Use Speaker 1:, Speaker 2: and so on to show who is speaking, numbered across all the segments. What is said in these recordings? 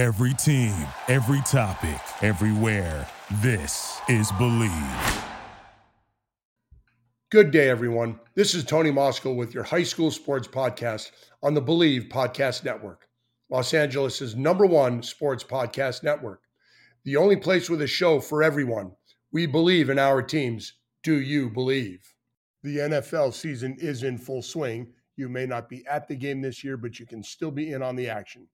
Speaker 1: Every team, every topic, everywhere. This is Believe.
Speaker 2: Good day, everyone. This is Tony Moskal with your high school sports podcast on the Believe Podcast Network, Los Angeles' number one sports podcast network. The only place with a show for everyone. We believe in our teams. Do you believe? The NFL season is in full swing. You may not be at the game this year, but you can still be in on the action.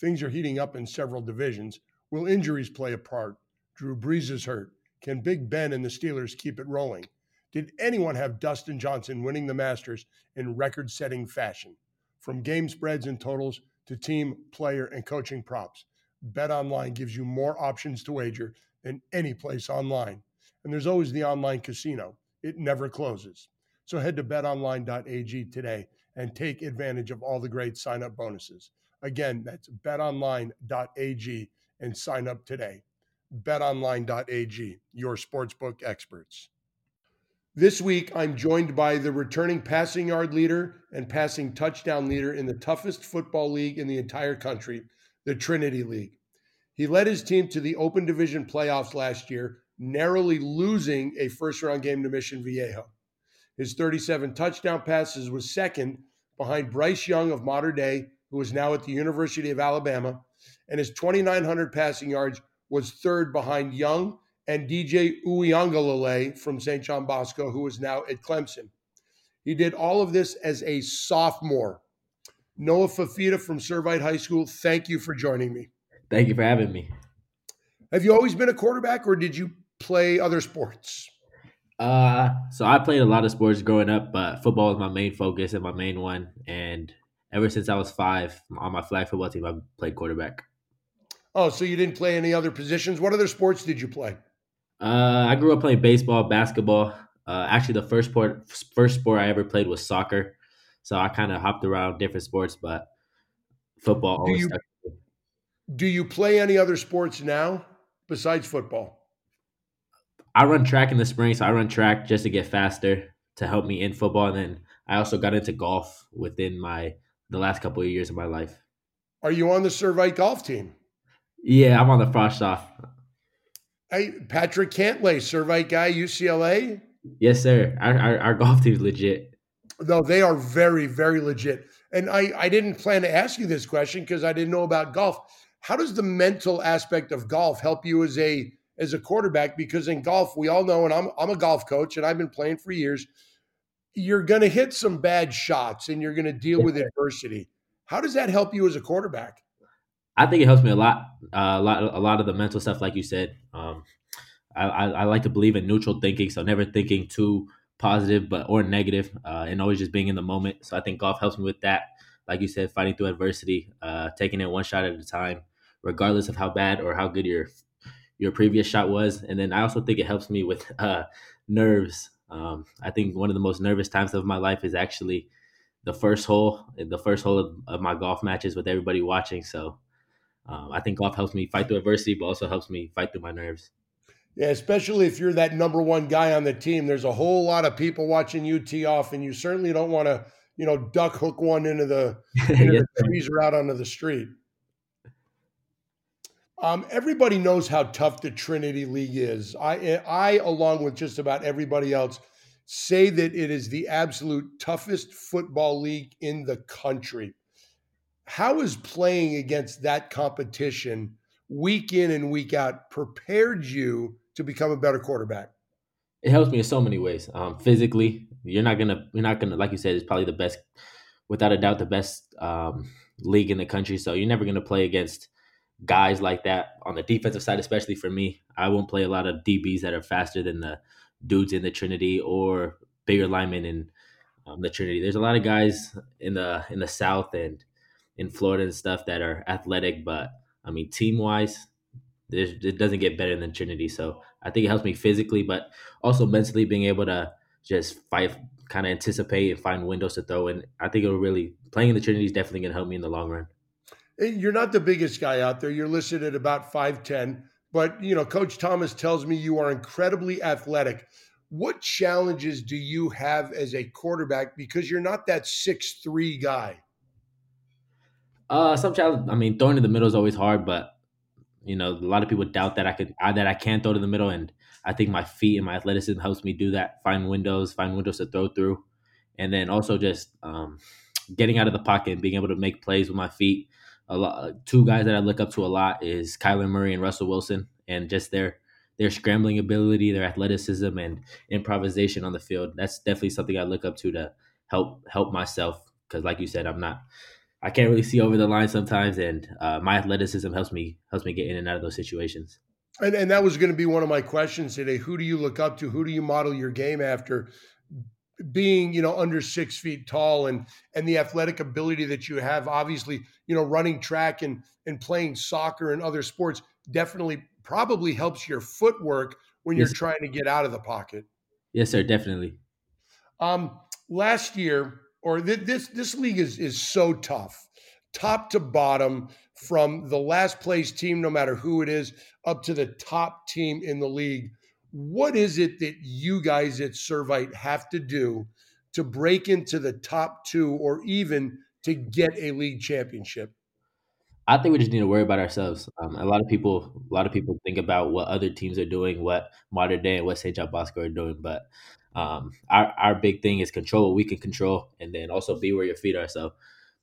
Speaker 2: Things are heating up in several divisions. Will injuries play a part? Drew Brees is hurt. Can Big Ben and the Steelers keep it rolling? Did anyone have Dustin Johnson winning the Masters in record setting fashion? From game spreads and totals to team, player, and coaching props, Bet Online gives you more options to wager than any place online. And there's always the online casino, it never closes. So head to betonline.ag today and take advantage of all the great sign up bonuses. Again, that's betonline.ag and sign up today. betonline.ag, your sportsbook experts. This week, I'm joined by the returning passing yard leader and passing touchdown leader in the toughest football league in the entire country, the Trinity League. He led his team to the Open Division playoffs last year, narrowly losing a first round game to Mission Viejo. His 37 touchdown passes was second behind Bryce Young of Mater Dei, who is now at the University of Alabama, and his 2,900 passing yards was third behind Young and DJ Uiagalelei from St. John Bosco, who is now at Clemson. He did all of this as a sophomore. Noah Fifita from Servite High School, thank you for joining me.
Speaker 3: Thank you for having me.
Speaker 2: Have you always been a quarterback or did you play other sports?
Speaker 3: Uh, so I played a lot of sports growing up, but football was my main focus and my main one. And ever since I was five on my flag football team, I've played quarterback.
Speaker 2: Oh, so you didn't play any other positions? What other sports did you play?
Speaker 3: Uh, I grew up playing baseball, basketball. Uh, actually, the first sport first sport I ever played was soccer. So I kind of hopped around different sports, but football.
Speaker 2: Do you, do you play any other sports now besides football?
Speaker 3: I run track in the spring, so I run track just to get faster to help me in football. And then I also got into golf within my the last couple of years of my life.
Speaker 2: Are you on the Servite golf team?
Speaker 3: Yeah, I'm on the frosh-soph.
Speaker 2: Hey, Patrick Cantlay, Servite guy, UCLA.
Speaker 3: Yes, sir. Our, our, our golf team's legit.
Speaker 2: No, they are very, very legit. And I, I didn't plan to ask you this question because I didn't know about golf. How does the mental aspect of golf help you as a as a quarterback? Because in golf, we all know, and I'm I'm a golf coach and I've been playing for years. You're going to hit some bad shots and you're going to deal with adversity. How does that help you as a quarterback?
Speaker 3: I think it helps me a lot. Uh, a lot, a lot of the mental stuff, like you said. Um, I, I, I, like to believe in neutral thinking, so never thinking too positive, but or negative, uh, and always just being in the moment. So I think golf helps me with that. Like you said, fighting through adversity, uh, taking it one shot at a time, regardless of how bad or how good your your previous shot was. And then I also think it helps me with uh, nerves. Um, I think one of the most nervous times of my life is actually the first hole, the first hole of, of my golf matches with everybody watching. So um, I think golf helps me fight through adversity, but also helps me fight through my nerves.
Speaker 2: Yeah, especially if you're that number one guy on the team. There's a whole lot of people watching you tee off, and you certainly don't want to, you know, duck hook one into the, into yes, the trees or out onto the street. Um, everybody knows how tough the Trinity League is. I, I, along with just about everybody else, say that it is the absolute toughest football league in the country how has playing against that competition week in and week out prepared you to become a better quarterback?
Speaker 3: It helps me in so many ways. Um, physically, you're not gonna, you're not gonna, like you said, it's probably the best, without a doubt, the best um, league in the country. So you're never gonna play against guys like that on the defensive side, especially for me. I won't play a lot of DBs that are faster than the dudes in the Trinity or bigger linemen in um, the Trinity. There's a lot of guys in the in the South and in Florida and stuff that are athletic, but I mean, team wise, it doesn't get better than Trinity. So I think it helps me physically, but also mentally being able to just fight, kind of anticipate and find windows to throw in. I think it will really playing in the Trinity is definitely going to help me in the long run.
Speaker 2: You're not the biggest guy out there. You're listed at about five ten, but you know, Coach Thomas tells me you are incredibly athletic. What challenges do you have as a quarterback because you're not that six three guy?
Speaker 3: Uh, some challenge. I mean, throwing in the middle is always hard, but you know, a lot of people doubt that I could that I can throw to the middle, and I think my feet and my athleticism helps me do that. Find windows, find windows to throw through, and then also just um, getting out of the pocket and being able to make plays with my feet. A lot, two guys that I look up to a lot is Kyler Murray and Russell Wilson, and just their their scrambling ability, their athleticism, and improvisation on the field. That's definitely something I look up to to help help myself. Because, like you said, I'm not I can't really see over the line sometimes, and uh, my athleticism helps me helps me get in and out of those situations.
Speaker 2: And, and that was going to be one of my questions today. Who do you look up to? Who do you model your game after? Being you know under six feet tall and and the athletic ability that you have, obviously you know running track and and playing soccer and other sports definitely probably helps your footwork when you're trying to get out of the pocket.
Speaker 3: Yes, sir, definitely.
Speaker 2: Um, last year, or th- this this league is is so tough, top to bottom, from the last place team, no matter who it is, up to the top team in the league. What is it that you guys at Servite have to do to break into the top two, or even to get a league championship?
Speaker 3: I think we just need to worry about ourselves. Um, a lot of people, a lot of people think about what other teams are doing, what Mater Dei and what St. John Bosco are doing, but um, our our big thing is control what we can control, and then also be where your feet are. So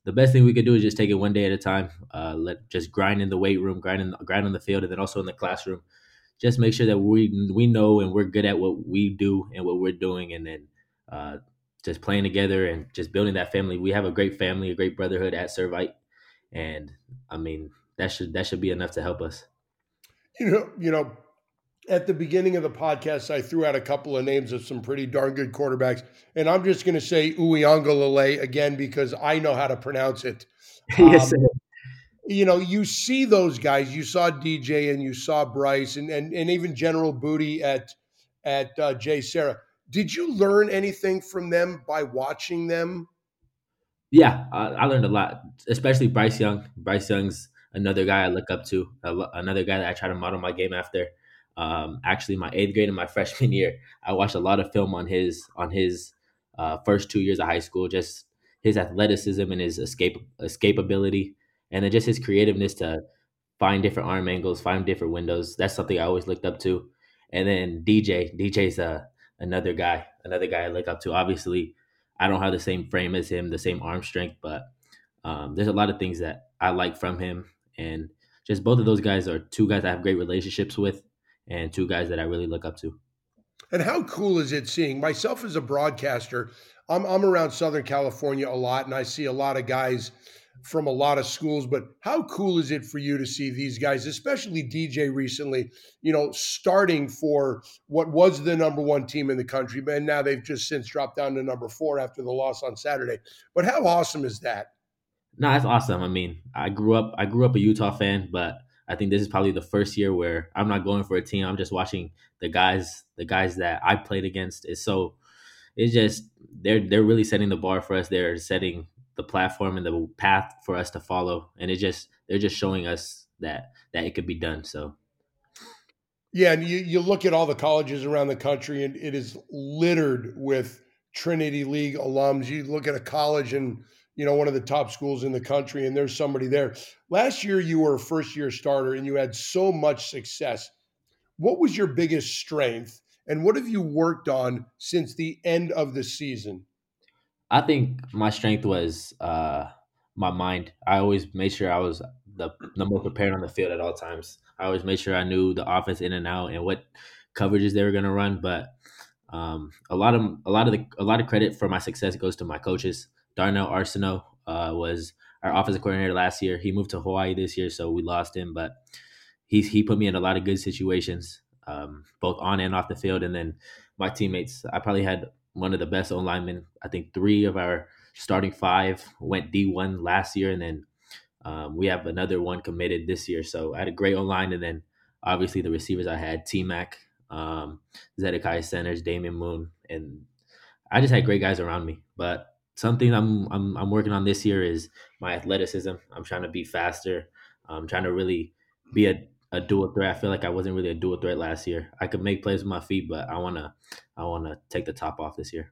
Speaker 3: the best thing we could do is just take it one day at a time. Uh, let just grind in the weight room, grind in, grind on the field, and then also in the classroom. Just make sure that we we know and we're good at what we do and what we're doing, and then uh, just playing together and just building that family. We have a great family, a great brotherhood at Servite, and I mean that should that should be enough to help us.
Speaker 2: You know, you know, at the beginning of the podcast, I threw out a couple of names of some pretty darn good quarterbacks, and I'm just going to say Uiagalelei again because I know how to pronounce it. yes, um, you know, you see those guys. You saw DJ and you saw Bryce and and, and even General Booty at at uh, JSerra. Did you learn anything from them by watching them?
Speaker 3: Yeah, I, I learned a lot, especially Bryce Young. Bryce Young's another guy I look up to, another guy that I try to model my game after um, actually my eighth grade and my freshman year. I watched a lot of film on his on his uh, first two years of high school, just his athleticism and his escape escapability, and then just his creativeness to find different arm angles, find different windows. That's something I always looked up to. And then DJ, DJ's uh, another guy, another guy I look up to. Obviously, I don't have the same frame as him, the same arm strength, but um, there's a lot of things that I like from him. And just both of those guys are two guys I have great relationships with and two guys that I really look up to.
Speaker 2: And how cool is it seeing myself as a broadcaster? I'm, I'm around Southern California a lot, and I see a lot of guys from a lot of schools. But how cool is it for you to see these guys, especially DJ recently, you know, starting for what was the number one team in the country, and now they've just since dropped down to number four after the loss on Saturday. But how awesome is that?
Speaker 3: No, that's awesome. I mean, I grew up I grew up a Utah fan, but I think this is probably the first year where I'm not going for a team. I'm just watching the guys, the guys that I played against. It's so it's just they're they're really setting the bar for us. They're setting the platform and the path for us to follow. And it just they're just showing us that that it could be done. So
Speaker 2: yeah, and you, you look at all the colleges around the country and it is littered with Trinity League alums. You look at a college and you know, one of the top schools in the country, and there's somebody there. Last year, you were a first year starter and you had so much success. What was your biggest strength, and what have you worked on since the end of the season?
Speaker 3: I think my strength was uh, my mind. I always made sure I was the, the most prepared on the field at all times. I always made sure I knew the offense in and out and what coverages they were going to run. But um, a lot of a lot of the a lot of credit for my success goes to my coaches. Darnell Arsenault uh, was our offensive coordinator last year. He moved to Hawaii this year, so we lost him, but he he put me in a lot of good situations, um, both on and off the field. And then my teammates, I probably had one of the best O linemen. I think three of our starting five went D one last year, and then um, we have another one committed this year. So I had a great O line, and then obviously the receivers I had T Mac, um, Zedekiah Centers, Damian Moon, and I just had great guys around me. But something I'm, I'm I'm working on this year is my athleticism. I'm trying to be faster. I'm trying to really be a, a dual threat. I feel like I wasn't really a dual threat last year. I could make plays with my feet, but I wanna I wanna take the top off this year.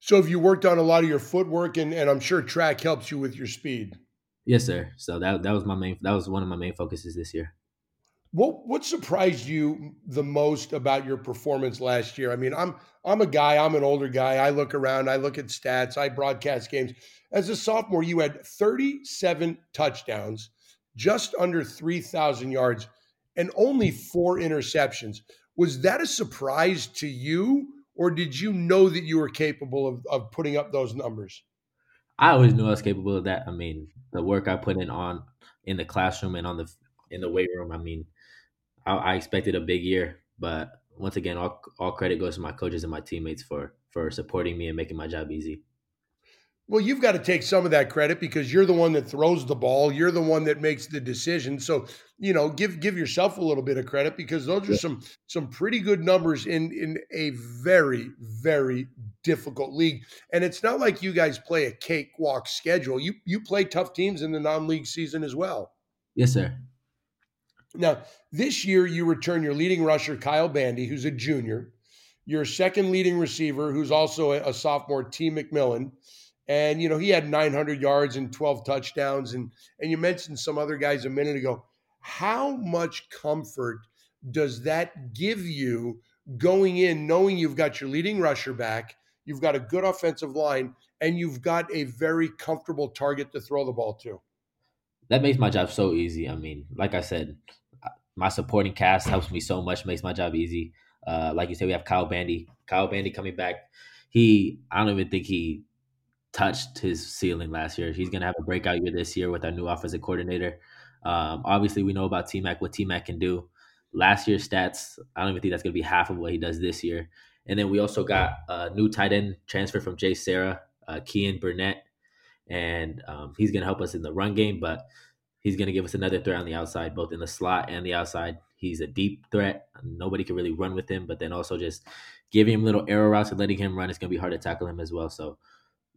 Speaker 2: So have you worked on a lot of your footwork and, and I'm sure track helps you with your speed?
Speaker 3: Yes, sir. So that that was my main that was one of my main focuses this year.
Speaker 2: What what surprised you the most about your performance last year? I mean, I'm I'm a guy, I'm an older guy. I look around, I look at stats, I broadcast games. As a sophomore, you had 37 touchdowns, just under 3,000 yards, and only four interceptions. Was that a surprise to you, or did you know that you were capable of, of putting up those numbers?
Speaker 3: I always knew I was capable of that. I mean, the work I put in on in the classroom and on the in the weight room. I mean, I, I expected a big year, but once again, all all credit goes to my coaches and my teammates for for supporting me and making my job easy.
Speaker 2: Well, you've got to take some of that credit because you're the one that throws the ball. You're the one that makes the decision. So, you know, give give yourself a little bit of credit because those are some some pretty good numbers in in a very very difficult league. And it's not like you guys play a cakewalk schedule. You you play tough teams in the non-league season as well.
Speaker 3: Yes, sir.
Speaker 2: Now, this year you return your leading rusher Kyle Bandy, who's a junior, your second leading receiver, who's also a, a sophomore, T. McMillan and you know he had 900 yards and 12 touchdowns. And and you mentioned some other guys a minute ago. How much comfort does that give you going in knowing you've got your leading rusher back you've got a good offensive line and you've got a very comfortable target to throw the ball to?
Speaker 3: That makes my job so easy. I mean like i said my supporting cast helps me so much makes my job easy. Uh, like you said we have kyle bandy. Kyle bandy coming back. He i don't even think he touched his ceiling last year. He's going to have a breakout year this year with our new offensive coordinator. Um, obviously, we know about T Mac, what T Mac can do. Last year's stats, I don't even think that's going to be half of what he does this year. And then we also got a new tight end transfer from JSerra, uh, Kean Burnett, and um, he's going to help us in the run game, but he's going to give us another threat on the outside, both in the slot and the outside. He's a deep threat. Nobody can really run with him, but then also just giving him little arrow routes and letting him run is going to be hard to tackle him as well. So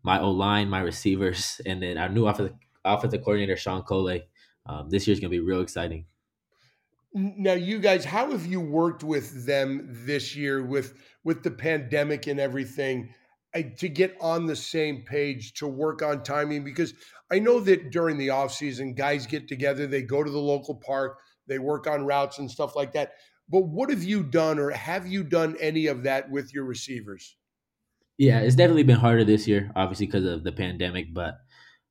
Speaker 3: my O line, my receivers, and then our new offensive offensive coordinator Sean Cole. Um, this year's gonna be real exciting.
Speaker 2: Now, you guys, how have you worked with them this year with with the pandemic and everything to get on the same page to work on timing? Because I know that during the off season, guys get together, they go to the local park, they work on routes and stuff like that. But what have you done, or have you done any of that with your receivers?
Speaker 3: Yeah, it's definitely been harder this year, obviously because of the pandemic. But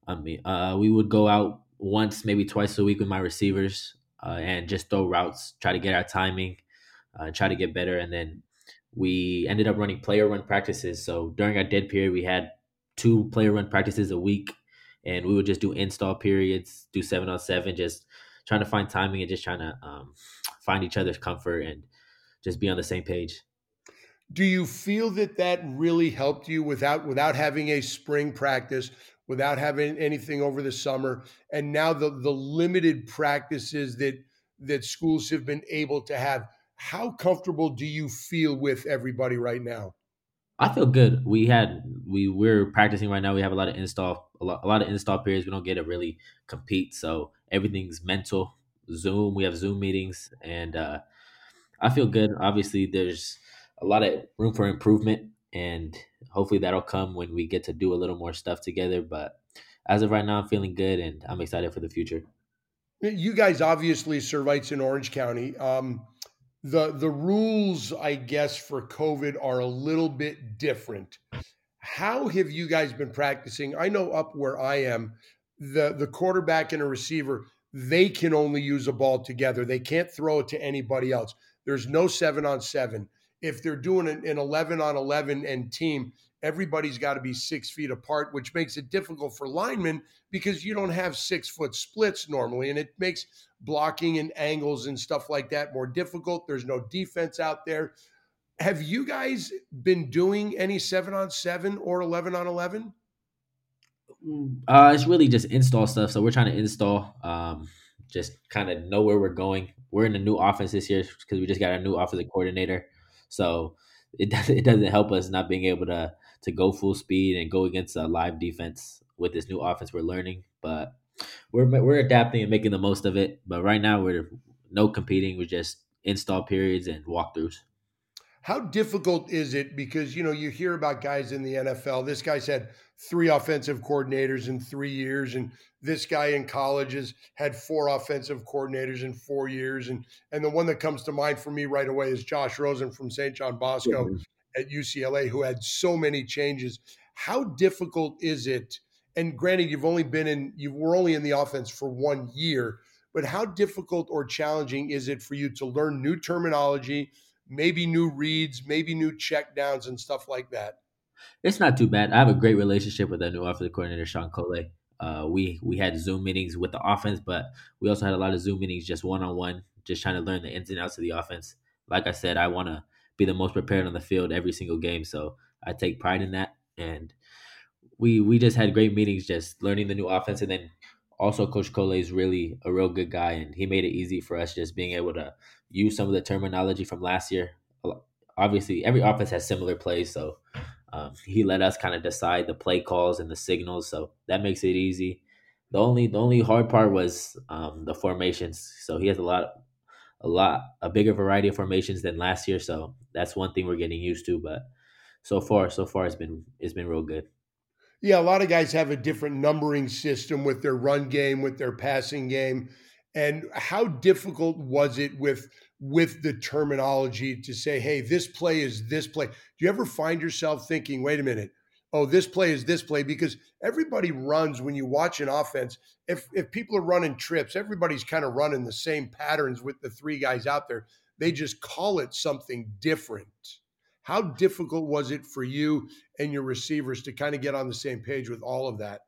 Speaker 3: I mean, uh, we would go out once, maybe twice a week with my receivers uh, and just throw routes, try to get our timing, uh, try to get better. And then we ended up running player run practices. So during our dead period, we had two player run practices a week, and we would just do install periods, do seven on seven, just trying to find timing and just trying to um, find each other's comfort and just be on the same page.
Speaker 2: Do you feel that that really helped you without without having a spring practice, without having anything over the summer, and now the the limited practices that that schools have been able to have? How comfortable do you feel with everybody right now?
Speaker 3: I feel good. We had we we're practicing right now. We have a lot of install a lot, a lot of install periods. We don't get to really compete, so everything's mental. Zoom. We have Zoom meetings, and uh, I feel good. Obviously, there's a lot of room for improvement, and hopefully that'll come when we get to do a little more stuff together. But as of right now, I'm feeling good, and I'm excited for the future.
Speaker 2: You guys obviously Servites in Orange County. Um, the the rules, I guess, for COVID are a little bit different. How have you guys been practicing? I know up where I am, the the quarterback and a receiver they can only use a ball together. They can't throw it to anybody else. There's no seven on seven if they're doing an, an 11 on 11 and team, everybody's got to be six feet apart, which makes it difficult for linemen because you don't have six foot splits normally. And it makes blocking and angles and stuff like that more difficult. There's no defense out there. Have you guys been doing any seven on seven or 11 on 11?
Speaker 3: Uh, it's really just install stuff. So we're trying to install, um, just kind of know where we're going. We're in a new offense this year because we just got a new offensive coordinator. So it doesn't it doesn't help us not being able to to go full speed and go against a live defense with this new offense we're learning. But we're we're adapting and making the most of it. But right now we're no competing. We're just install periods and walkthroughs.
Speaker 2: How difficult is it? Because you know you hear about guys in the NFL. This guy's had three offensive coordinators in three years, and this guy in college has had four offensive coordinators in four years. And and the one that comes to mind for me right away is Josh Rosen from St. John Bosco mm-hmm. at UCLA, who had so many changes. How difficult is it? And granted, you've only been in you were only in the offense for one year, but how difficult or challenging is it for you to learn new terminology? Maybe new reads, maybe new checkdowns and stuff like that.
Speaker 3: It's not too bad. I have a great relationship with that new offensive coordinator, Sean Cole. Uh, we we had Zoom meetings with the offense, but we also had a lot of Zoom meetings just one on one, just trying to learn the ins and outs of the offense. Like I said, I want to be the most prepared on the field every single game, so I take pride in that. And we we just had great meetings, just learning the new offense, and then also Coach Cole is really a real good guy, and he made it easy for us just being able to use some of the terminology from last year. Obviously, every offense has similar plays, so um, he let us kind of decide the play calls and the signals, so that makes it easy. The only the only hard part was um, the formations. So he has a lot, a lot, a bigger variety of formations than last year. So that's one thing we're getting used to. But so far, so far, it's been it's been real good.
Speaker 2: Yeah, a lot of guys have a different numbering system with their run game, with their passing game. And how difficult was it with with the terminology to say, hey, this play is this play? Do you ever find yourself thinking, wait a minute, oh, this play is this play? Because everybody runs when you watch an offense. If if people are running trips, everybody's kind of running the same patterns with the three guys out there. They just call it something different. How difficult was it for you and your receivers to kind of get on the same page with all of that?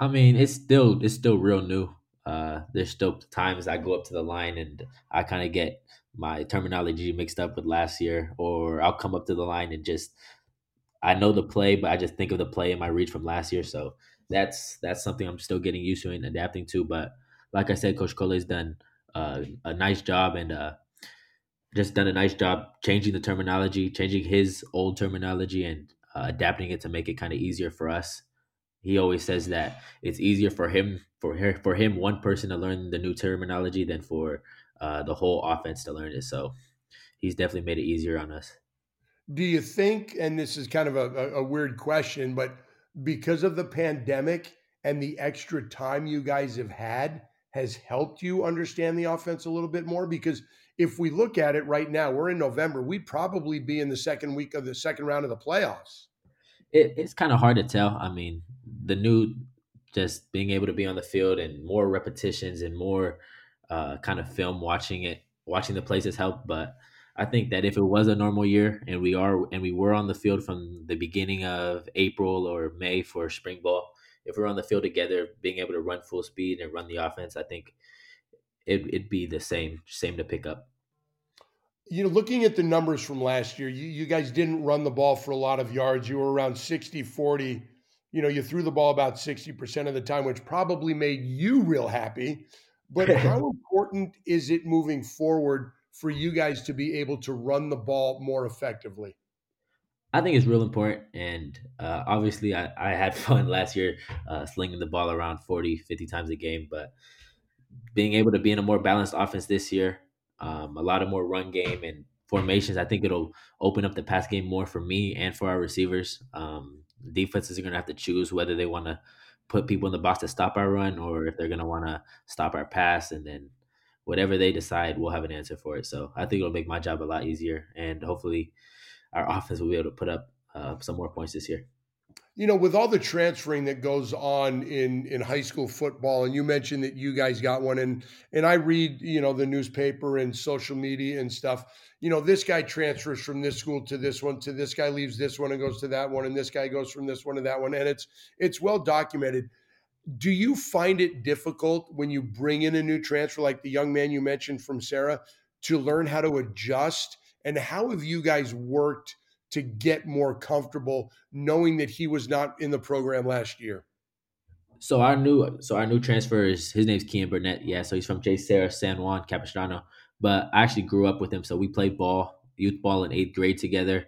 Speaker 3: I mean, it's still it's still real new. Uh, there's still times I go up to the line and I kind of get my terminology mixed up with last year, or I'll come up to the line and just I know the play, but I just think of the play in my reach from last year. So that's that's something I'm still getting used to and adapting to. But like I said, Coach Cole's done uh, a nice job, and uh, just done a nice job changing the terminology, changing his old terminology, and uh, adapting it to make it kind of easier for us. He always says that it's easier for him for her, for him one person to learn the new terminology than for uh, the whole offense to learn it. So he's definitely made it easier on us.
Speaker 2: Do you think? And this is kind of a, a weird question, but because of the pandemic and the extra time you guys have had, has helped you understand the offense a little bit more because if we look at it right now, we're in November. We'd probably be in the second week of the second round of the playoffs.
Speaker 3: It, it's kind of hard to tell. I mean, the new just being able to be on the field and more repetitions and more uh, kind of film watching it, watching the plays has helped. But I think that if it was a normal year and we are and we were on the field from the beginning of April or May for spring ball, if we're on the field together, being able to run full speed and run the offense, I think it, it'd be the same, same to pick up.
Speaker 2: You know, looking at the numbers from last year, you, you guys didn't run the ball for a lot of yards. You were around 60 40. You know, you threw the ball about 60% of the time, which probably made you real happy. But how important is it moving forward for you guys to be able to run the ball more effectively?
Speaker 3: I think it's real important. And uh, obviously, I, I had fun last year uh, slinging the ball around 40, 50 times a game. But being able to be in a more balanced offense this year, um, a lot of more run game and formations. I think it'll open up the pass game more for me and for our receivers. Um, defenses are going to have to choose whether they want to put people in the box to stop our run or if they're going to want to stop our pass. And then whatever they decide, we'll have an answer for it. So I think it'll make my job a lot easier. And hopefully our offense will be able to put up uh, some more points this year
Speaker 2: you know, with all the transferring that goes on in in high school football, and you mentioned that you guys got one, and and I read, you know, the newspaper and social media and stuff. You know, this guy transfers from this school to this one, to this guy leaves this one and goes to that one, and this guy goes from this one to that one, and it's it's well documented. Do you find it difficult when you bring in a new transfer, like the young man you mentioned from Sarah, to learn how to adjust? And how have you guys worked? To get more comfortable knowing that he was not in the program last year?
Speaker 3: So our new so our new transfer is his name's Kian Burnett. Yeah, so he's from JSerra San Juan Capistrano. But I actually grew up with him, so we played ball, youth ball in eighth grade together,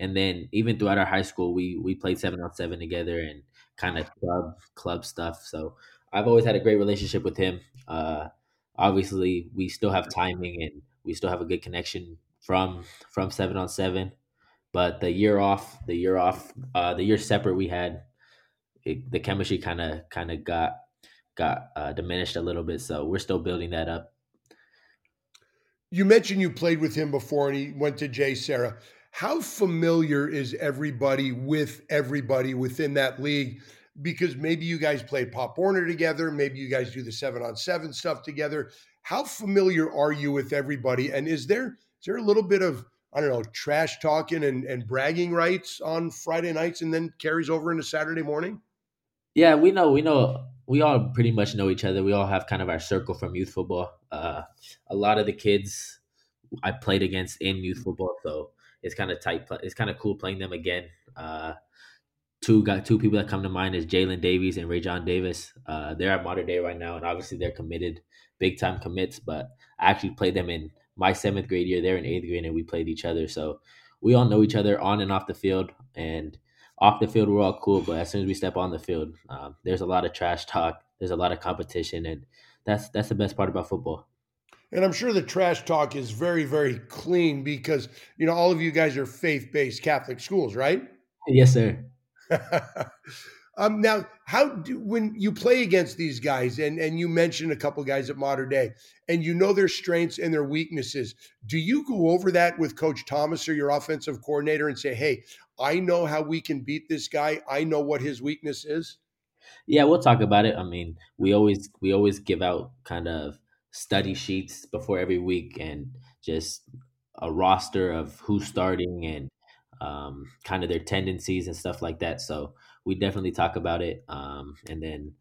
Speaker 3: and then even throughout our high school, we we played seven on seven together and kind of club club stuff. So I've always had a great relationship with him. Uh, obviously, we still have timing and we still have a good connection from from seven on seven. But the year off, the year off, uh, the year separate we had, it, the chemistry kind of kind of got got uh, diminished a little bit. So we're still building that up.
Speaker 2: You mentioned you played with him before, and he went to JSerra. How familiar is everybody with everybody within that league? Because maybe you guys play Pop Warner together, maybe you guys do the seven on seven stuff together. How familiar are you with everybody? And is there is there a little bit of I don't know trash talking and, and bragging rights on Friday nights and then carries over into Saturday morning?
Speaker 3: Yeah, we know we know we all pretty much know each other. We all have kind of our circle from youth football. Uh, a lot of the kids I played against in youth football, so it's kind of tight. It's kind of cool playing them again. Uh, two got two people that come to mind is Jalen Davies and Raesjon Davis. Uh, they're at Mater Dei right now, and obviously they're committed, big time commits. But I actually played them in my seventh grade year. They're in eighth grade, and we played each other. So we all know each other on and off the field, and off the field we're all cool. But as soon as we step on the field, um, there's a lot of trash talk. There's a lot of competition, and that's that's the best part about football.
Speaker 2: And I'm sure the trash talk is very, very clean because, you know, all of you guys are faith based Catholic schools, right?
Speaker 3: Yes, sir.
Speaker 2: um, now, how do when you play against these guys, and and you mentioned a couple guys at Mater Dei, and you know their strengths and their weaknesses, do you go over that with Coach Thomas or your offensive coordinator and say, "Hey, I know how we can beat this guy. I know what his weakness is."
Speaker 3: Yeah, we'll talk about it. I mean, we always we always give out kind of study sheets before every week and just a roster of who's starting and um, kind of their tendencies and stuff like that. So we definitely talk about it, um, and then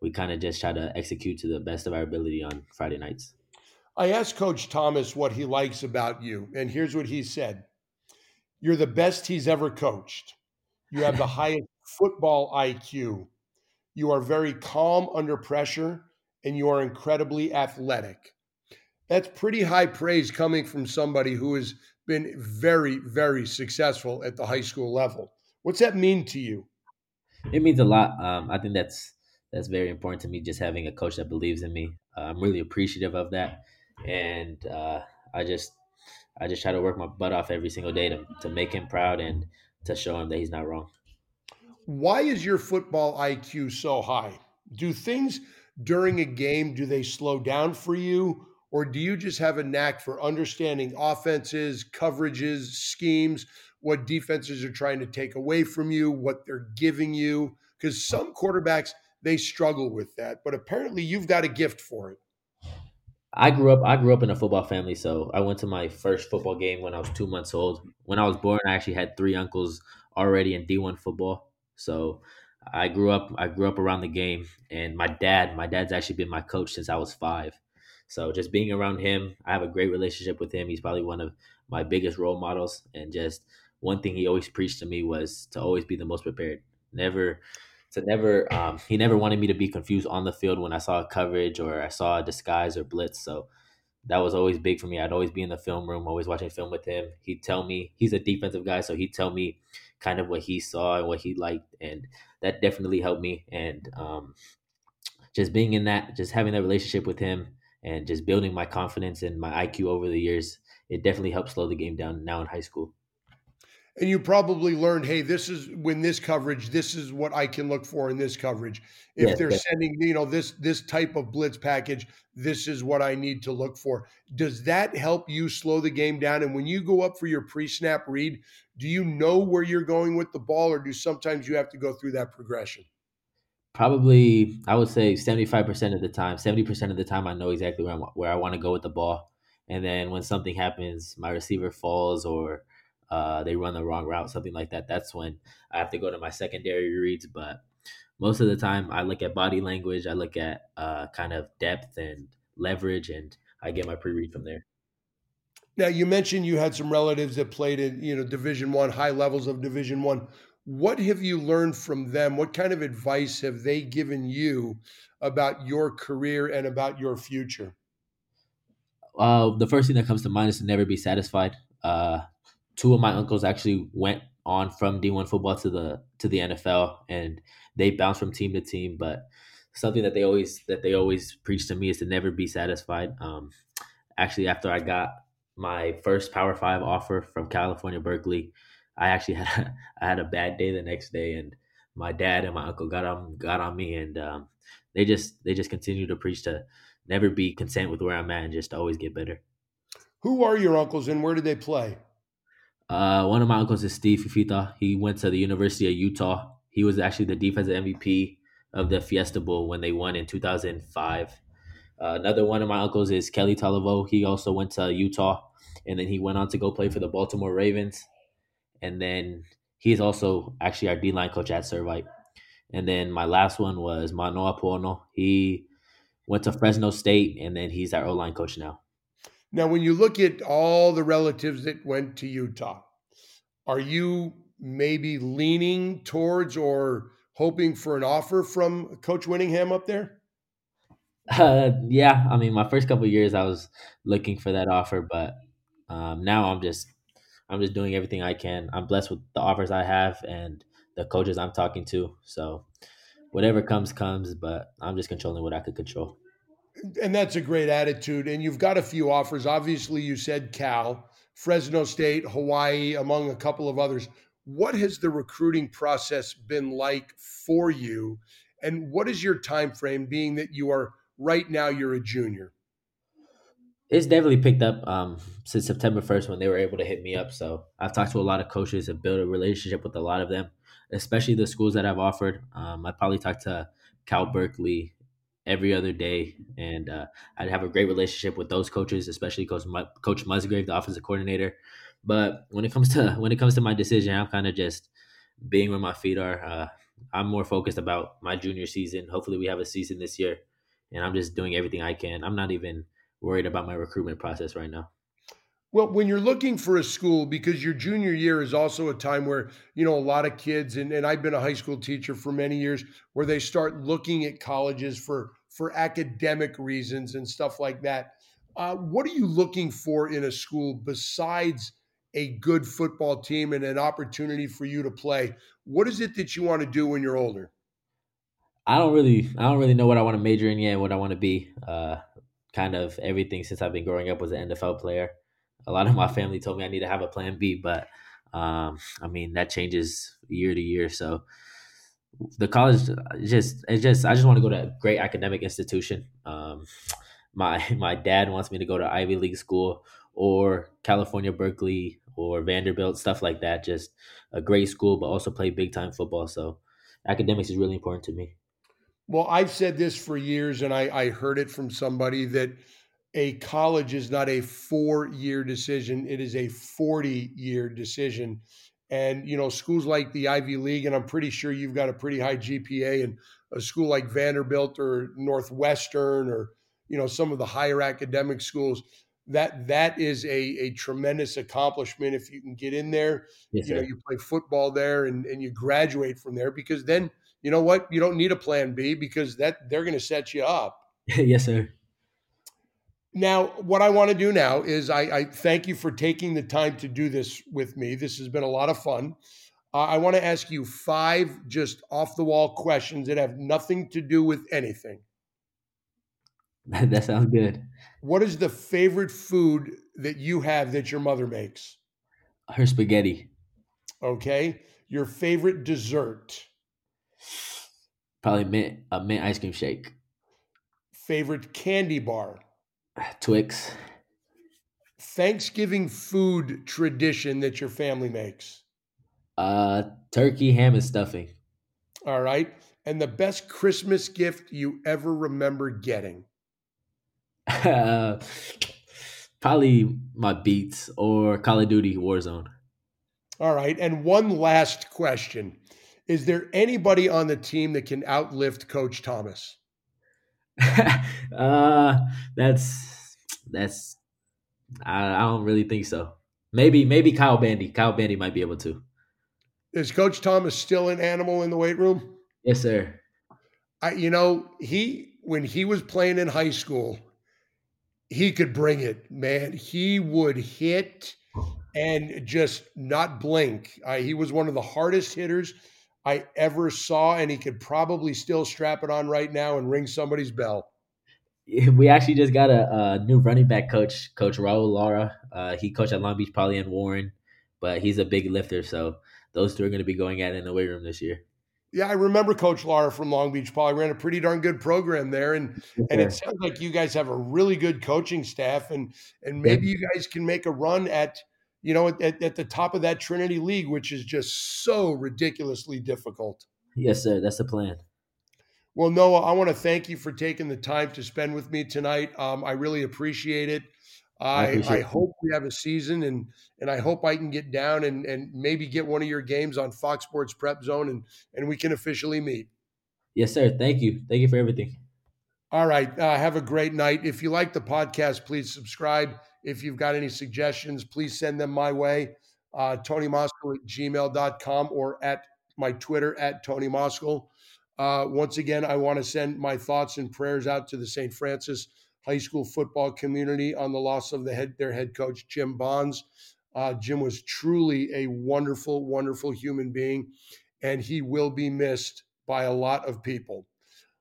Speaker 3: we kind of just try to execute to the best of our ability on Friday nights.
Speaker 2: I asked Coach Thomas what he likes about you, and here's what he said: "You're the best he's ever coached. You have the highest football IQ. You are very calm under pressure." and you are incredibly athletic. That's pretty high praise coming from somebody who has been very, very successful at the high school level. What's that mean to you?
Speaker 3: It means a lot. Um, I think that's that's very important to me. Just having a coach that believes in me, uh, I'm really appreciative of that, and uh, I just I just try to work my butt off every single day to to make him proud and to show him that he's not wrong.
Speaker 2: Why is your football IQ so high? Do things during a game, do they slow down for you? Or do you just have a knack for understanding offenses, coverages, schemes, what defenses are trying to take away from you, what they're giving you? Because some quarterbacks, they struggle with that. But apparently you've got a gift for it.
Speaker 3: I grew up I grew up in a football family, so I went to my first football game when I was two months old. When I was born, I actually had three uncles already in D one football. So I grew up I grew up around the game and my dad, my dad's actually been my coach since I was 5. So just being around him, I have a great relationship with him. He's probably one of my biggest role models and just one thing he always preached to me was to always be the most prepared. Never to never um, he never wanted me to be confused on the field when I saw a coverage or I saw a disguise or blitz. So that was always big for me. I'd always be in the film room, always watching film with him. He'd tell me he's a defensive guy, so he'd tell me kind of what he saw and what he liked, and that definitely helped me. And um, just being in that, just having that relationship with him, and just building my confidence and my IQ over the years, it definitely helped slow the game down now in high school
Speaker 2: and you probably learned, hey, this is when this coverage, this is what I can look for in this coverage. If yeah, they're sending, you know, this this type of blitz package, this is what I need to look for. Does that help you slow the game down? And when you go up for your pre-snap read, do you know where you're going with the ball, or do sometimes you have to go through that progression?
Speaker 3: Probably, I would say seventy-five percent of the time. Seventy percent of the time, I know exactly where, I'm, where I want to go with the ball. And then when something happens, my receiver falls or uh, they run the wrong route, something like that. That's when I have to go to my secondary reads. But most of the time, I look at body language, I look at uh, kind of depth and leverage, and I get my pre-read from there.
Speaker 2: Now, you mentioned you had some relatives that played in you know Division One, high levels of Division One. What have you learned from them? What kind of advice have they given you about your career and about your future?
Speaker 3: Uh, the first thing that comes to mind is to never be satisfied. Uh, two of my uncles actually went on from D1 football to the to the NFL and they bounced from team to team but something that they always that they always preach to me is to never be satisfied um actually after I got my first Power Five offer from California, Berkeley, I actually had a, I had a bad day the next day, and my dad and my uncle got on got on me, and um, they just they just continue to preach to never be content with where I'm at and just always get better.
Speaker 2: Who are your uncles and where did they play?
Speaker 3: Uh, one of my uncles is Steve Fifita. He went to the University of Utah. He was actually the defensive MVP of the Fiesta Bowl when they won in 2005. Uh, another one of my uncles is Kelly Talavou. He also went to Utah, and then he went on to go play for the Baltimore Ravens. And then he's also actually our D line coach at Servite. And then my last one was Manoa Puono. He went to Fresno State, and then he's our O line coach now.
Speaker 2: Now, when you look at all the relatives that went to Utah, are you maybe leaning towards or hoping for an offer from Coach Whittingham up there?
Speaker 3: Uh, yeah, I mean, my first couple years, I was looking for that offer, but um, now I'm just, I'm just doing everything I can. I'm blessed with the offers I have and the coaches I'm talking to. So, whatever comes, comes. But I'm just controlling what I could control
Speaker 2: and that's a great attitude. And you've got a few offers. Obviously, you said Cal, Fresno State, Hawaii, among a couple of others. What has the recruiting process been like for you? And what is your time frame, being that you are right now you're a junior?
Speaker 3: It's definitely picked up um, since September 1st when they were able to hit me up. So I've talked to a lot of coaches and built a relationship with a lot of them, especially the schools that I've offered. Um, I probably talked to Cal Berkeley, every other day, and uh, I'd have a great relationship with those coaches, especially Coach Coach Musgrave, the offensive coordinator. But when it comes to when it comes to my decision, I'm kind of just being where my feet are. Uh, I'm more focused about my junior season. Hopefully, we have a season this year, and I'm just doing everything I can. I'm not even worried about my recruitment process right now.
Speaker 2: Well, when you're looking for a school, because your junior year is also a time where, you know, a lot of kids, and, and I've been a high school teacher for many years, where they start looking at colleges for for academic reasons and stuff like that. Uh, what are you looking for in a school besides a good football team and an opportunity for you to play? What is it that you want to do when you're older?
Speaker 3: I don't really, I don't really know what I want to major in yet, what I want to be. Uh, kind of everything since I've been growing up was an NFL player a lot of my family told me I need to have a plan B, but um, I mean that changes year to year. So the college just it's just I just want to go to a great academic institution. Um, my my dad wants me to go to Ivy League school or California Berkeley or Vanderbilt stuff like that. Just a great school, but also play big time football. So academics is really important to me.
Speaker 2: Well, I've said this for years, and I, I heard it from somebody that a college is not a four year decision, it is a 40 year decision. And, you know, schools like the Ivy League, and I'm pretty sure you've got a pretty high GPA, and a school like Vanderbilt or Northwestern or, you know, some of the higher academic schools, that that is a, a tremendous accomplishment if you can get in there. Yes, you know, you play football there and, and you graduate from there because then, you know what, you don't need a plan B because that they're going to set you up.
Speaker 3: yes, sir.
Speaker 2: Now, what I want to do now is I, I, thank you for taking the time to do this with me. This has been a lot of fun. Uh, I want to ask you five just off the wall questions that have nothing to do with anything.
Speaker 3: that sounds good.
Speaker 2: What is the favorite food that you have that your mother makes?
Speaker 3: Her spaghetti.
Speaker 2: Okay. Your favorite dessert?
Speaker 3: Probably mint, a mint ice cream shake.
Speaker 2: Favorite candy bar?
Speaker 3: Twix.
Speaker 2: Thanksgiving food tradition that your family makes?
Speaker 3: Uh, turkey, ham, and stuffing.
Speaker 2: All right. And the best Christmas gift you ever remember getting?
Speaker 3: Uh, probably my Beats or Call of Duty Warzone.
Speaker 2: All right. And one last question Is there anybody on the team that can outlift Coach Thomas?
Speaker 3: uh, that's that's I, I don't really think so. Maybe maybe Kyle Bandy. Kyle Bandy might be able to.
Speaker 2: Is Coach Thomas still an animal in the weight room?
Speaker 3: Yes, sir.
Speaker 2: I you know, he when he was playing in high school, he could bring it, man. He would hit and just not blink. I, he was one of the hardest hitters I ever saw, and he could probably still strap it on right now and ring somebody's bell.
Speaker 3: We actually just got a, a new running back coach, Coach Raul Lara. Uh, he coached at Long Beach Poly and Warren, but he's a big lifter, so those two are going to be going at it in the weight room this year.
Speaker 2: Yeah, I remember Coach Lara from Long Beach Poly ran a pretty darn good program there, and and it sounds like you guys have a really good coaching staff, and and maybe you guys can make a run at you know at, at the top of that Trinity League, which is just so ridiculously difficult.
Speaker 3: Yes, sir. That's the plan.
Speaker 2: Well, Noah, I want to thank you for taking the time to spend with me tonight. Um, I really appreciate it. I, I, I hope we have a season and and I hope I can get down and and maybe get one of your games on Fox Sports Prep Zone and and we can officially meet.
Speaker 3: Yes, sir. Thank you. Thank you for everything.
Speaker 2: All right. Uh, have a great night. If you like the podcast, please subscribe. If you've got any suggestions, please send them my way. Uh, Tony Moskal at gmail.com or at my Twitter at Tony Moskal. Uh, once again, I want to send my thoughts and prayers out to the St. Francis high school football community on the loss of the head, their head coach, Jim Bonds. Uh, Jim was truly a wonderful, wonderful human being, and he will be missed by a lot of people.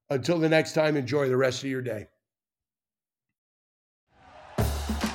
Speaker 2: Until the next time, enjoy the rest of your day.